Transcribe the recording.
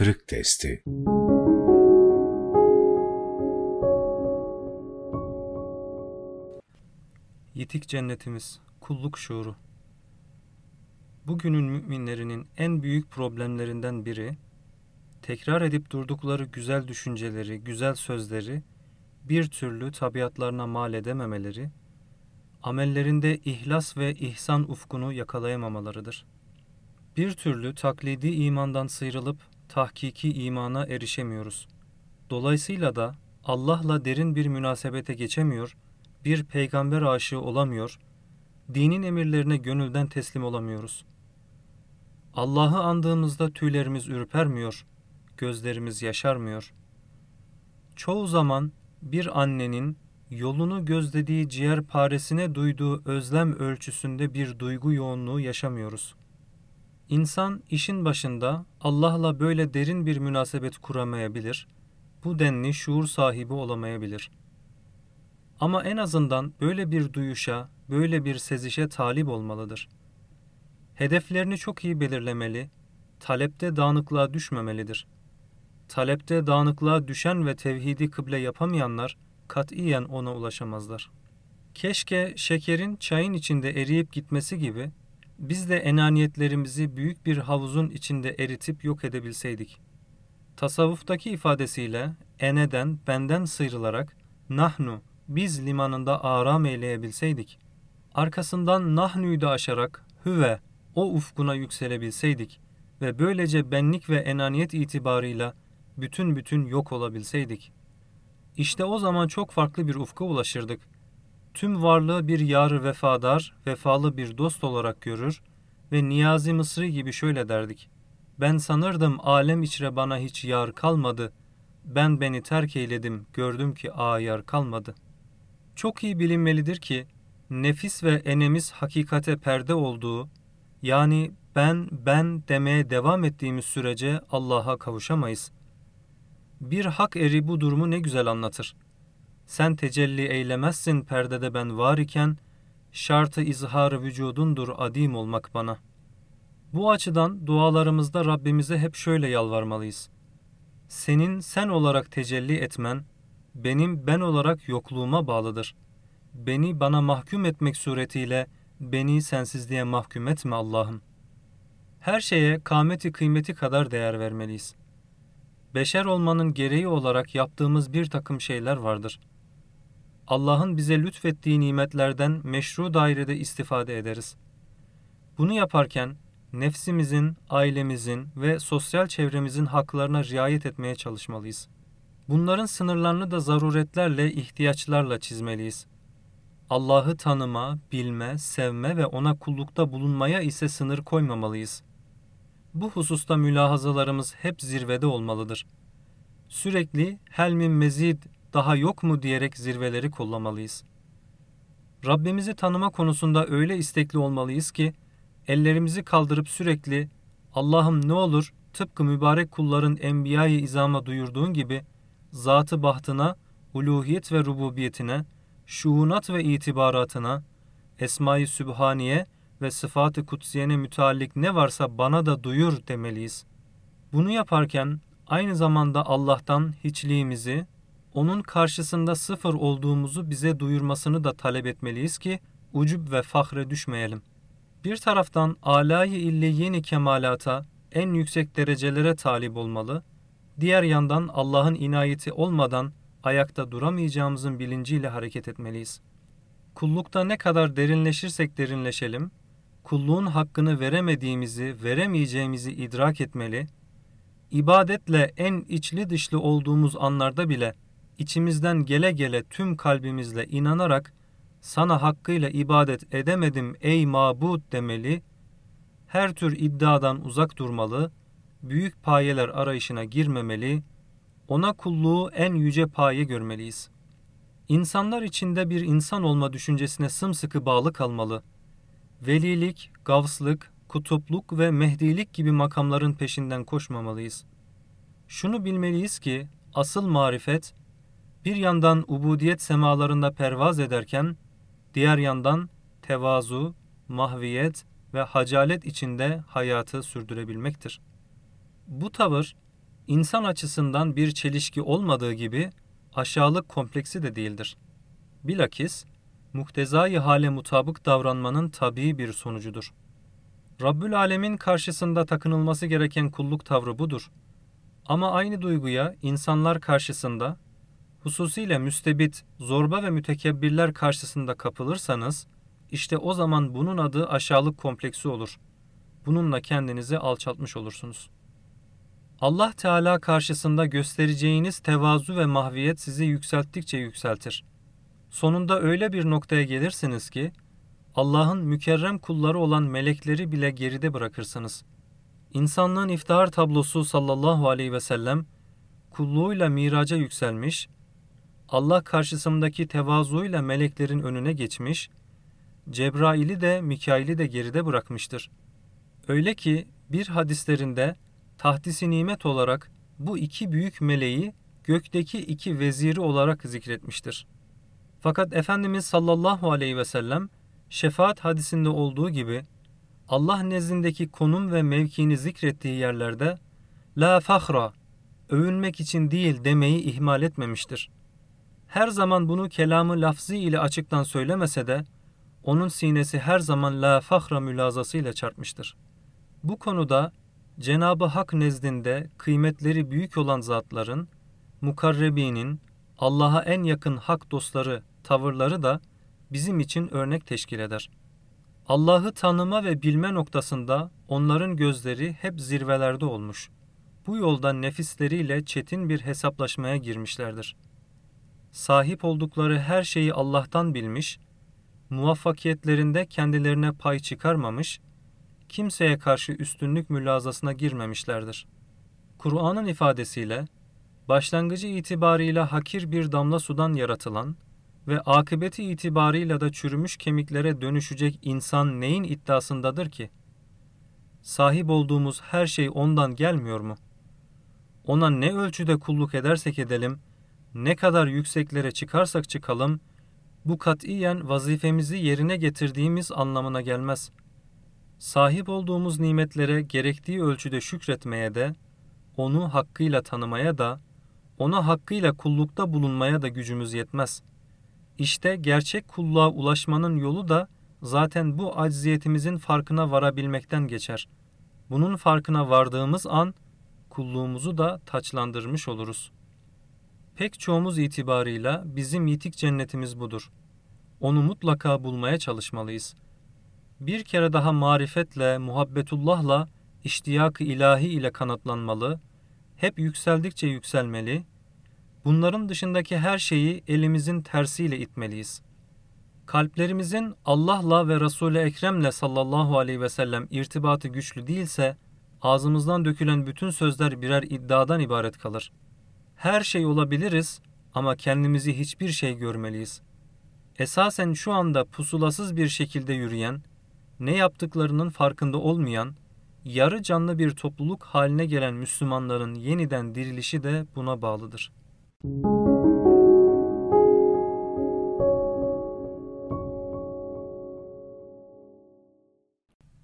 Kırık Testi Yitik cennetimiz, kulluk şuuru. Bugünün müminlerinin en büyük problemlerinden biri, tekrar edip durdukları güzel düşünceleri, güzel sözleri bir türlü tabiatlarına mal edememeleri, amellerinde ihlas ve ihsan ufkunu yakalayamamalarıdır. Bir türlü taklidi imandan sıyrılıp tahkiki imana erişemiyoruz. Dolayısıyla da Allah'la derin bir münasebete geçemiyor, bir peygamber aşığı olamıyor, dinin emirlerine gönülden teslim olamıyoruz. Allah'ı andığımızda tüylerimiz ürpermiyor, gözlerimiz yaşarmıyor. Çoğu zaman bir annenin yolunu gözlediği ciğer paresine duyduğu özlem ölçüsünde bir duygu yoğunluğu yaşamıyoruz. İnsan işin başında Allah'la böyle derin bir münasebet kuramayabilir, bu denli şuur sahibi olamayabilir. Ama en azından böyle bir duyuşa, böyle bir sezişe talip olmalıdır. Hedeflerini çok iyi belirlemeli, talepte dağınıklığa düşmemelidir. Talepte dağınıklığa düşen ve tevhidi kıble yapamayanlar katiyen ona ulaşamazlar. Keşke şekerin çayın içinde eriyip gitmesi gibi biz de enaniyetlerimizi büyük bir havuzun içinde eritip yok edebilseydik. Tasavvuftaki ifadesiyle eneden, benden sıyrılarak nahnu, biz limanında aram eyleyebilseydik. Arkasından nahnu'yu da aşarak hüve, o ufkuna yükselebilseydik ve böylece benlik ve enaniyet itibarıyla bütün bütün yok olabilseydik. İşte o zaman çok farklı bir ufka ulaşırdık tüm varlığı bir yarı vefadar, vefalı bir dost olarak görür ve Niyazi Mısri gibi şöyle derdik. Ben sanırdım alem içre bana hiç yar kalmadı. Ben beni terk eyledim, gördüm ki ayar kalmadı. Çok iyi bilinmelidir ki, nefis ve enemiz hakikate perde olduğu, yani ben ben demeye devam ettiğimiz sürece Allah'a kavuşamayız. Bir hak eri bu durumu ne güzel anlatır.'' Sen tecelli eylemezsin perdede ben var iken, şartı izhar vücudundur adim olmak bana. Bu açıdan dualarımızda Rabbimize hep şöyle yalvarmalıyız. Senin sen olarak tecelli etmen, benim ben olarak yokluğuma bağlıdır. Beni bana mahkum etmek suretiyle beni sensizliğe mahkum etme Allah'ım. Her şeye kâmeti kıymeti kadar değer vermeliyiz. Beşer olmanın gereği olarak yaptığımız bir takım şeyler vardır. Allah'ın bize lütfettiği nimetlerden meşru dairede istifade ederiz. Bunu yaparken nefsimizin, ailemizin ve sosyal çevremizin haklarına riayet etmeye çalışmalıyız. Bunların sınırlarını da zaruretlerle, ihtiyaçlarla çizmeliyiz. Allah'ı tanıma, bilme, sevme ve ona kullukta bulunmaya ise sınır koymamalıyız. Bu hususta mülahazalarımız hep zirvede olmalıdır. Sürekli helmin mezid daha yok mu diyerek zirveleri kollamalıyız. Rabbimizi tanıma konusunda öyle istekli olmalıyız ki ellerimizi kaldırıp sürekli Allah'ım ne olur tıpkı mübarek kulların enbiya-i izama duyurduğun gibi zatı bahtına, uluhiyet ve rububiyetine, şuunat ve itibaratına, esma-i sübhaniye ve sıfat-ı kutsiyene müteallik ne varsa bana da duyur demeliyiz. Bunu yaparken aynı zamanda Allah'tan hiçliğimizi, onun karşısında sıfır olduğumuzu bize duyurmasını da talep etmeliyiz ki ucub ve fahre düşmeyelim. Bir taraftan alayı ille yeni kemalata, en yüksek derecelere talip olmalı, diğer yandan Allah'ın inayeti olmadan ayakta duramayacağımızın bilinciyle hareket etmeliyiz. Kullukta ne kadar derinleşirsek derinleşelim, kulluğun hakkını veremediğimizi, veremeyeceğimizi idrak etmeli, ibadetle en içli dışlı olduğumuz anlarda bile içimizden gele gele tüm kalbimizle inanarak sana hakkıyla ibadet edemedim ey mabud demeli, her tür iddiadan uzak durmalı, büyük payeler arayışına girmemeli, ona kulluğu en yüce paye görmeliyiz. İnsanlar içinde bir insan olma düşüncesine sımsıkı bağlı kalmalı. Velilik, gavslık, kutupluk ve mehdilik gibi makamların peşinden koşmamalıyız. Şunu bilmeliyiz ki asıl marifet bir yandan ubudiyet semalarında pervaz ederken, diğer yandan tevazu, mahviyet ve hacalet içinde hayatı sürdürebilmektir. Bu tavır, insan açısından bir çelişki olmadığı gibi aşağılık kompleksi de değildir. Bilakis muhtezai hale mutabık davranmanın tabii bir sonucudur. Rabbül Alemin karşısında takınılması gereken kulluk tavrı budur. Ama aynı duyguya insanlar karşısında, hususiyle müstebit, zorba ve mütekebbirler karşısında kapılırsanız, işte o zaman bunun adı aşağılık kompleksi olur. Bununla kendinizi alçaltmış olursunuz. Allah Teala karşısında göstereceğiniz tevazu ve mahviyet sizi yükselttikçe yükseltir. Sonunda öyle bir noktaya gelirsiniz ki, Allah'ın mükerrem kulları olan melekleri bile geride bırakırsınız. İnsanlığın iftihar tablosu sallallahu aleyhi ve sellem, kulluğuyla miraca yükselmiş, Allah karşısındaki tevazuyla meleklerin önüne geçmiş, Cebrail'i de Mikail'i de geride bırakmıştır. Öyle ki bir hadislerinde tahdisi nimet olarak bu iki büyük meleği gökteki iki veziri olarak zikretmiştir. Fakat Efendimiz sallallahu aleyhi ve sellem şefaat hadisinde olduğu gibi Allah nezdindeki konum ve mevkiini zikrettiği yerlerde la fahra övünmek için değil demeyi ihmal etmemiştir. Her zaman bunu kelamı lafzi ile açıktan söylemese de onun sinesi her zaman la fahra mülazası ile çarpmıştır. Bu konuda Cenabı Hak nezdinde kıymetleri büyük olan zatların, mukarrebinin, Allah'a en yakın hak dostları tavırları da bizim için örnek teşkil eder. Allah'ı tanıma ve bilme noktasında onların gözleri hep zirvelerde olmuş. Bu yolda nefisleriyle çetin bir hesaplaşmaya girmişlerdir. Sahip oldukları her şeyi Allah'tan bilmiş, muvaffakiyetlerinde kendilerine pay çıkarmamış, kimseye karşı üstünlük mülazasına girmemişlerdir. Kur'an'ın ifadesiyle, başlangıcı itibarıyla hakir bir damla sudan yaratılan ve akıbeti itibarıyla da çürümüş kemiklere dönüşecek insan neyin iddiasındadır ki? Sahip olduğumuz her şey ondan gelmiyor mu? Ona ne ölçüde kulluk edersek edelim, ne kadar yükseklere çıkarsak çıkalım, bu katiyen vazifemizi yerine getirdiğimiz anlamına gelmez. Sahip olduğumuz nimetlere gerektiği ölçüde şükretmeye de, onu hakkıyla tanımaya da, ona hakkıyla kullukta bulunmaya da gücümüz yetmez. İşte gerçek kulluğa ulaşmanın yolu da zaten bu acziyetimizin farkına varabilmekten geçer. Bunun farkına vardığımız an kulluğumuzu da taçlandırmış oluruz. Pek çoğumuz itibarıyla bizim yitik cennetimiz budur. Onu mutlaka bulmaya çalışmalıyız. Bir kere daha marifetle, muhabbetullahla, iştiyak-ı ilahi ile kanatlanmalı, hep yükseldikçe yükselmeli, bunların dışındaki her şeyi elimizin tersiyle itmeliyiz. Kalplerimizin Allah'la ve Resul-i Ekrem'le sallallahu aleyhi ve sellem irtibatı güçlü değilse, ağzımızdan dökülen bütün sözler birer iddiadan ibaret kalır. Her şey olabiliriz ama kendimizi hiçbir şey görmeliyiz. Esasen şu anda pusulasız bir şekilde yürüyen, ne yaptıklarının farkında olmayan, yarı canlı bir topluluk haline gelen Müslümanların yeniden dirilişi de buna bağlıdır.